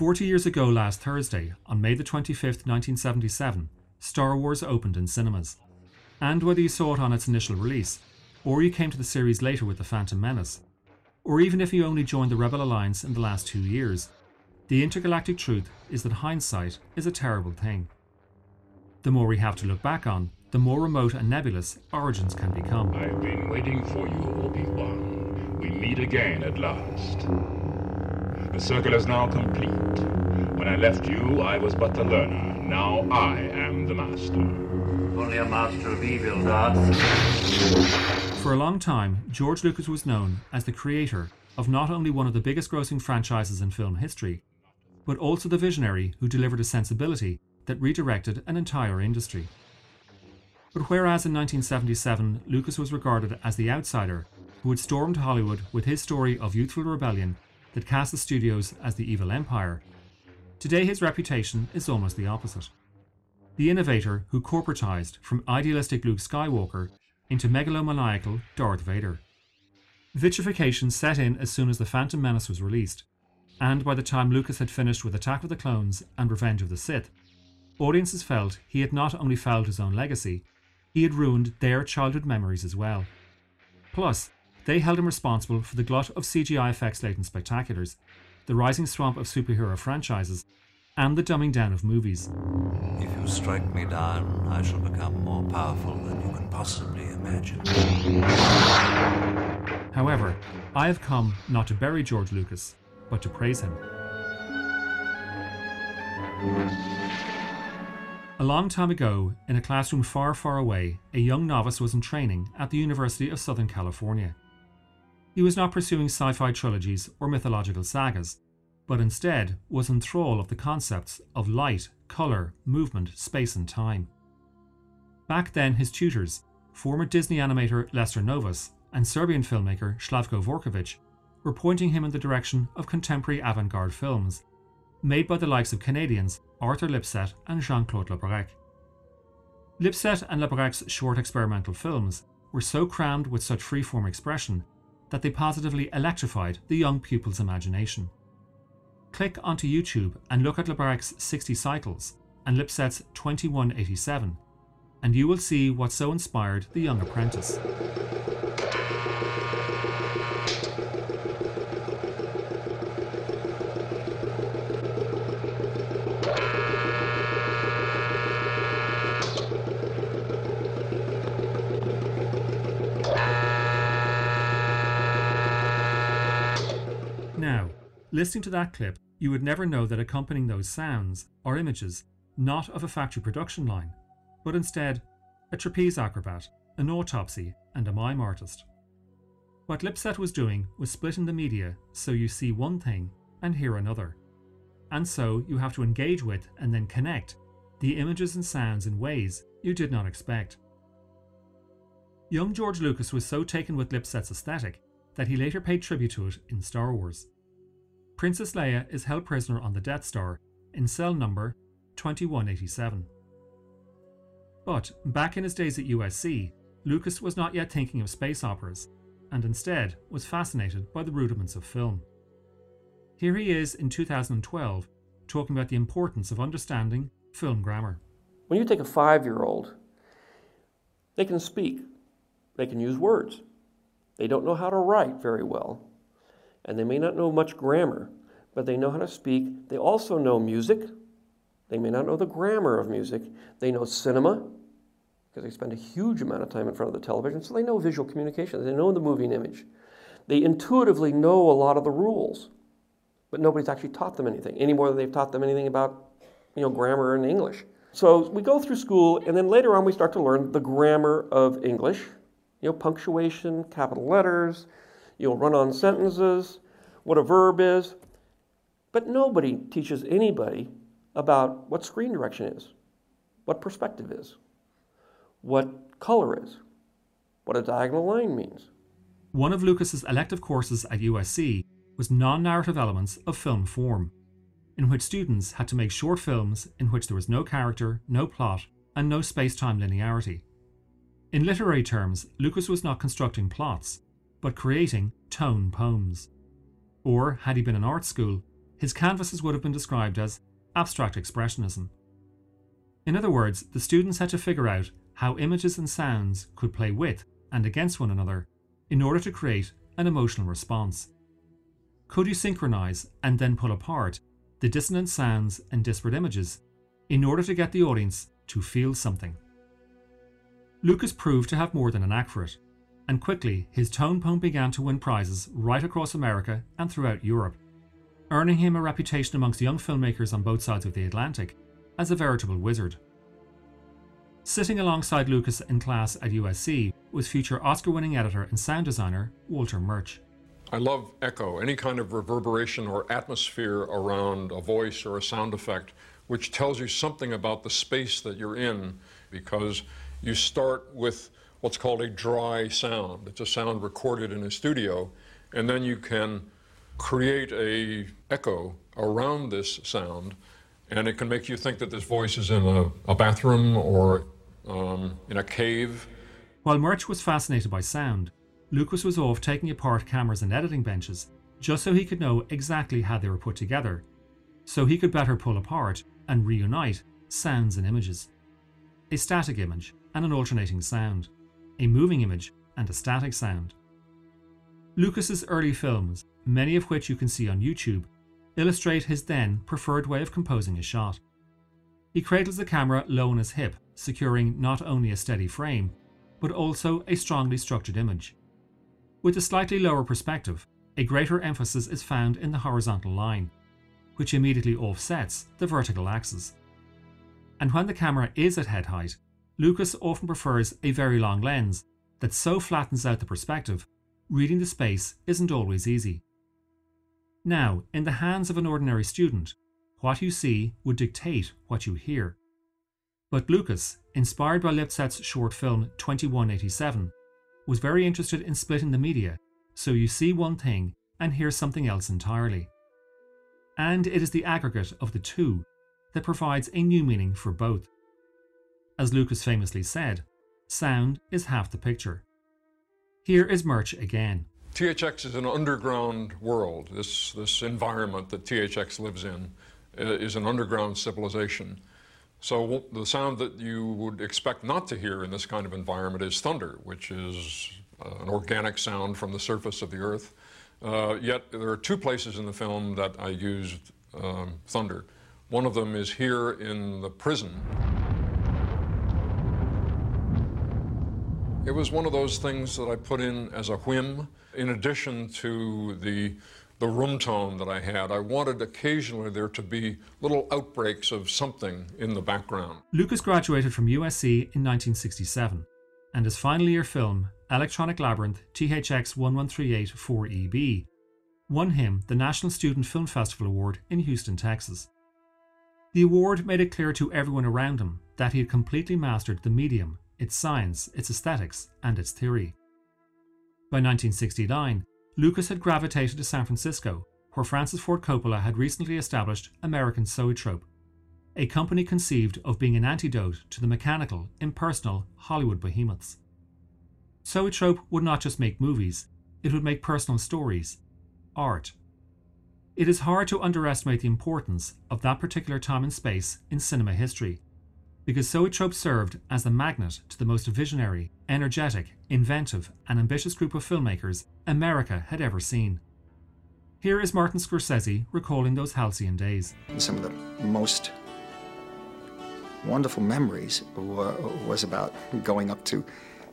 Forty years ago last Thursday, on May the 25th, 1977, Star Wars opened in cinemas. And whether you saw it on its initial release, or you came to the series later with The Phantom Menace, or even if you only joined the Rebel Alliance in the last two years, the intergalactic truth is that hindsight is a terrible thing. The more we have to look back on, the more remote and nebulous origins can become. I've been waiting for you, Obi-Wan. We meet again at last. The circle is now complete. When I left you, I was but the learner. Now I am the master. Only a master of evil, Darth. For a long time, George Lucas was known as the creator of not only one of the biggest grossing franchises in film history, but also the visionary who delivered a sensibility that redirected an entire industry. But whereas in 1977 Lucas was regarded as the outsider who had stormed Hollywood with his story of youthful rebellion that cast the studios as the evil empire, today his reputation is almost the opposite. The innovator who corporatized from idealistic Luke Skywalker into megalomaniacal Darth Vader. Vitrification set in as soon as The Phantom Menace was released, and by the time Lucas had finished with Attack of the Clones and Revenge of the Sith, audiences felt he had not only fouled his own legacy, he had ruined their childhood memories as well. Plus, they held him responsible for the glut of CGI effects laden spectaculars, the rising swamp of superhero franchises, and the dumbing down of movies. If you strike me down, I shall become more powerful than you can possibly imagine. However, I have come not to bury George Lucas, but to praise him. A long time ago, in a classroom far, far away, a young novice was in training at the University of Southern California. He was not pursuing sci fi trilogies or mythological sagas, but instead was in thrall of the concepts of light, colour, movement, space, and time. Back then, his tutors, former Disney animator Lester Novros and Serbian filmmaker Slavko Vorkapich, were pointing him in the direction of contemporary avant garde films, made by the likes of Canadians Arthur Lipsett and Jean Claude Labrecque. Lipsett and Labrecque's short experimental films were so crammed with such freeform expression that they positively electrified the young pupil's imagination. Click onto YouTube and look at Labrecque's 60 Cycles and Lipsett's 2187, and you will see what so inspired the young apprentice. Now, listening to that clip, you would never know that accompanying those sounds are images not of a factory production line, but instead a trapeze acrobat, an autopsy, and a mime artist. What Lipsett was doing was splitting the media so you see one thing and hear another. And so you have to engage with and then connect the images and sounds in ways you did not expect. Young George Lucas was so taken with Lipsett's aesthetic that he later paid tribute to it in Star Wars. Princess Leia is held prisoner on the Death Star in cell number 2187. But back in his days at USC, Lucas was not yet thinking of space operas, and instead was fascinated by the rudiments of film. Here he is in 2012 talking about the importance of understanding film grammar. When you take a five year old, they can speak, they can use words, they don't know how to write very well, and they may not know much grammar, but they know how to speak. They also know music. They may not know the grammar of music. They know cinema, because they spend a huge amount of time in front of the television, so they know visual communication. They know the moving image. They intuitively know a lot of the rules, but nobody's actually taught them anything, any more than they've taught them anything about you know, grammar in English. So we go through school, and then later on we start to learn the grammar of English you know, punctuation, capital letters, you'll run on sentences, what a verb is. But nobody teaches anybody about what screen direction is, what perspective is, what color is, what a diagonal line means. One of Lucas's elective courses at USC was non narrative elements of film form, in which students had to make short films in which there was no character, no plot, and no space time linearity. In literary terms, Lucas was not constructing plots, but creating tone poems. Or, had he been in art school, his canvases would have been described as abstract expressionism. In other words, the students had to figure out how images and sounds could play with and against one another in order to create an emotional response. Could you synchronize and then pull apart the dissonant sounds and disparate images in order to get the audience to feel something? Lucas proved to have more than an knack for it, and quickly his tone poem began to win prizes right across America and throughout Europe, earning him a reputation amongst young filmmakers on both sides of the Atlantic as a veritable wizard. Sitting alongside Lucas in class at USC was future Oscar winning editor and sound designer Walter Murch. I love echo, any kind of reverberation or atmosphere around a voice or a sound effect, which tells you something about the space that you're in, because you start with what's called a dry sound. It's a sound recorded in a studio, and then you can create a echo around this sound, and it can make you think that this voice is in a, a bathroom or um, in a cave. While Murch was fascinated by sound, Lucas was off taking apart cameras and editing benches just so he could know exactly how they were put together, so he could better pull apart and reunite sounds and images. A static image and an alternating sound, a moving image and a static sound. Lucas's early films, many of which you can see on YouTube, illustrate his then preferred way of composing a shot. He cradles the camera low on his hip, securing not only a steady frame, but also a strongly structured image. With a slightly lower perspective, a greater emphasis is found in the horizontal line, which immediately offsets the vertical axis. And when the camera is at head height, Lucas often prefers a very long lens that so flattens out the perspective, reading the space isn't always easy. Now, in the hands of an ordinary student, what you see would dictate what you hear. But Lucas, inspired by Lipsett's short film 2187, was very interested in splitting the media so you see one thing and hear something else entirely. And it is the aggregate of the two that provides a new meaning for both. As Lucas famously said, sound is half the picture. Here is Murch again. THX is an underground world. This, this environment that THX lives in uh, is an underground civilization. So the sound that you would expect not to hear in this kind of environment is thunder, which is uh, an organic sound from the surface of the earth. Uh, yet there are two places in the film that I used um, thunder. One of them is here in the prison. It was one of those things that I put in as a whim. In addition to the, the room tone that I had, I wanted occasionally there to be little outbreaks of something in the background. Lucas graduated from USC in 1967, and his final year film, Electronic Labyrinth THX 1138 4EB, won him the National Student Film Festival Award in Houston, Texas. The award made it clear to everyone around him that he had completely mastered the medium its science, its aesthetics, and its theory. By 1969, Lucas had gravitated to San Francisco, where Francis Ford Coppola had recently established American Zoetrope, a company conceived of being an antidote to the mechanical, impersonal Hollywood behemoths. Zoetrope would not just make movies, it would make personal stories, art. It is hard to underestimate the importance of that particular time and space in cinema history because Zoetrope served as the magnet to the most visionary, energetic, inventive, and ambitious group of filmmakers America had ever seen. Here is Martin Scorsese recalling those halcyon days. Some of the most wonderful memories was about going up to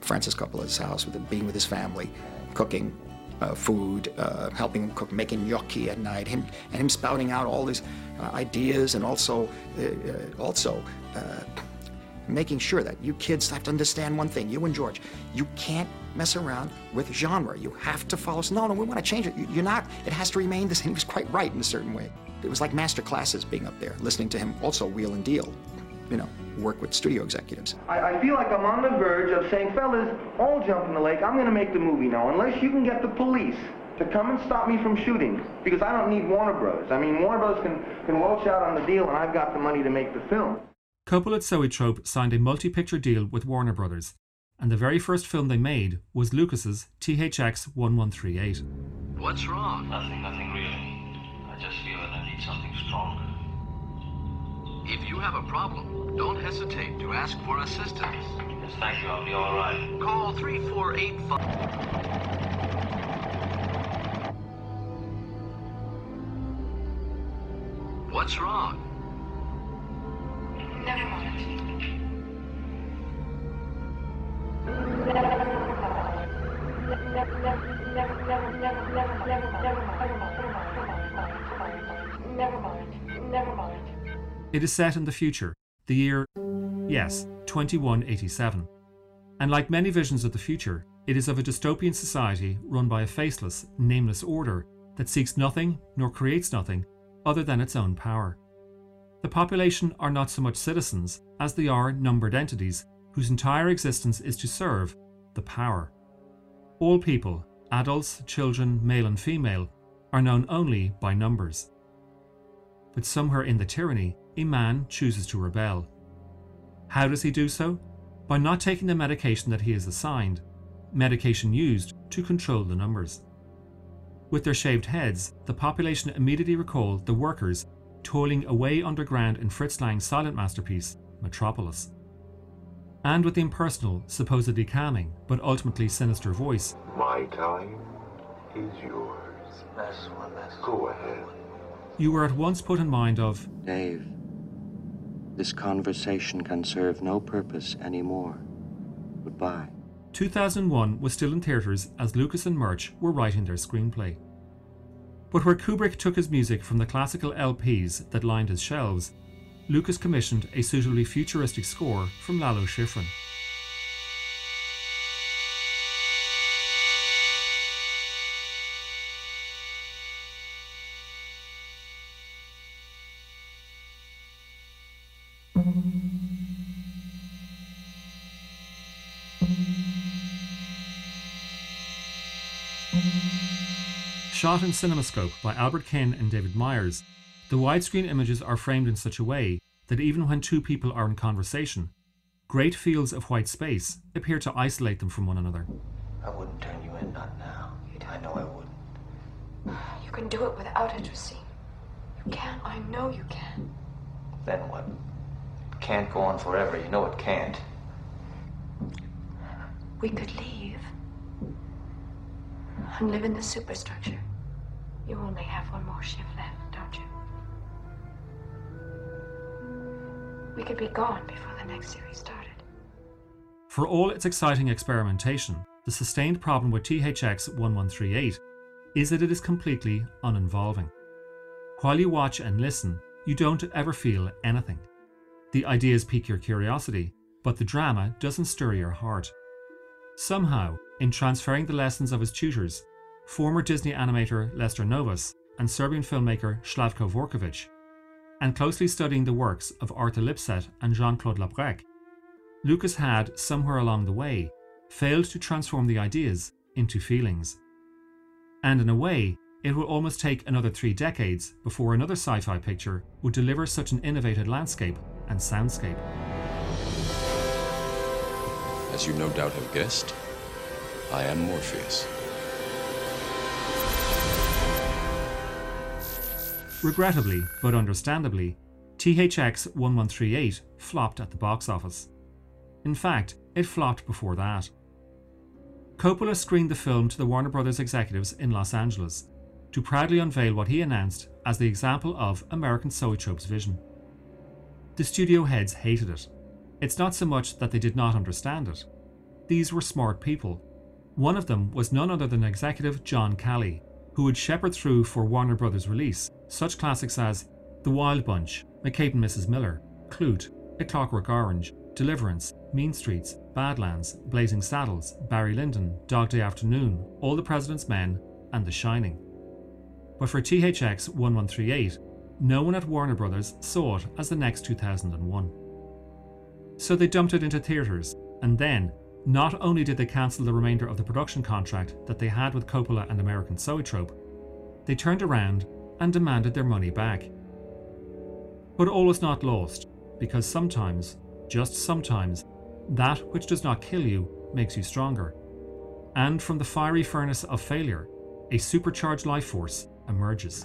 Francis Coppola's house, with being with his family, cooking uh, food, uh, helping him cook, making gnocchi at night, him and him spouting out all these uh, ideas, and also uh, uh, also making sure that you kids have to understand one thing. You and George, you can't mess around with genre. You have to follow. No, no, we want to change it. You're not. It has to remain the same. He was quite right in a certain way. It was like master classes being up there, listening to him also wheel and deal. You know, work with studio executives. I, I feel like I'm on the verge of saying, fellas, all jump in the lake. I'm going to make the movie now, unless you can get the police to come and stop me from shooting, because I don't need Warner Bros. I mean, Warner Bros. can, can welch out on the deal, and I've got the money to make the film. Coppola at Zoetrope signed a multi-picture deal with Warner Brothers, and the very first film they made was Lucas's THX 1138. What's wrong? Nothing, nothing really. I just feel that I need something stronger. If you have a problem, don't hesitate to ask for assistance. Yes, thank you. I'll be all right. Call 3485. What's wrong? Never mind. Never mind. Never mind. It is set in the future, the year, yes, 2187. And like many visions of the future, it is of a dystopian society run by a faceless, nameless order that seeks nothing nor creates nothing other than its own power. The population are not so much citizens as they are numbered entities whose entire existence is to serve the power. All people, adults, children, male and female, are known only by numbers. But somewhere in the tyranny, a man chooses to rebel. How does he do so? By not taking the medication that he is assigned, medication used to control the numbers. With their shaved heads, the population immediately recall the workers toiling away underground in Fritz Lang's silent masterpiece, Metropolis. And with the impersonal, supposedly calming, but ultimately sinister voice, My time is yours. That's one. That's Go ahead. you were at once put in mind of Dave, this conversation can serve no purpose anymore. Goodbye. 2001 was still in theatres as Lucas and Murch were writing their screenplay. But where Kubrick took his music from the classical LPs that lined his shelves, Lucas commissioned a suitably futuristic score from Lalo Schifrin. Shot in CinemaScope by Albert Kihn and David Myers, the widescreen images are framed in such a way that even when two people are in conversation, great fields of white space appear to isolate them from one another. I wouldn't turn you in, not now. I know I wouldn't. You can do it without it, Racine. You can. I know you can. Then what? It can't go on forever. You know it can't. We could leave and live in the superstructure. You only have one more shift left, don't you? We could be gone before the next series started. For all its exciting experimentation, the sustained problem with THX 1138 is that it is completely uninvolving. While you watch and listen, you don't ever feel anything. The ideas pique your curiosity, but the drama doesn't stir your heart. Somehow, in transferring the lessons of his tutors, former Disney animator Lester Novros and Serbian filmmaker Slavko Vorkapich, and closely studying the works of Arthur Lipsett and Jean Claude Labrecque, Lucas had, somewhere along the way, failed to transform the ideas into feelings. And in a way, it will almost take another three decades before another sci fi picture would deliver such an innovative landscape and soundscape. As you no doubt have guessed, I am Morpheus. Regrettably, but understandably, THX 1138 flopped at the box office. In fact, it flopped before that. Coppola screened the film to the Warner Brothers executives in Los Angeles to proudly unveil what he announced as the example of American Zoetrope's vision. The studio heads hated it. It's not so much that they did not understand it. These were smart people. One of them was none other than executive John Calley, who would shepherd through for Warner Brothers release such classics as The Wild Bunch, McCabe and Mrs. Miller, Klute, A Clockwork Orange, Deliverance, Mean Streets, Badlands, Blazing Saddles, Barry Lyndon, Dog Day Afternoon, All the President's Men, and The Shining. But for THX 1138, no one at Warner Brothers saw it as the next 2001. So they dumped it into theatres, and then, not only did they cancel the remainder of the production contract that they had with Coppola and American Zoetrope, they turned around and demanded their money back. But all is not lost, because sometimes, just sometimes, that which does not kill you makes you stronger. And from the fiery furnace of failure, a supercharged life force emerges.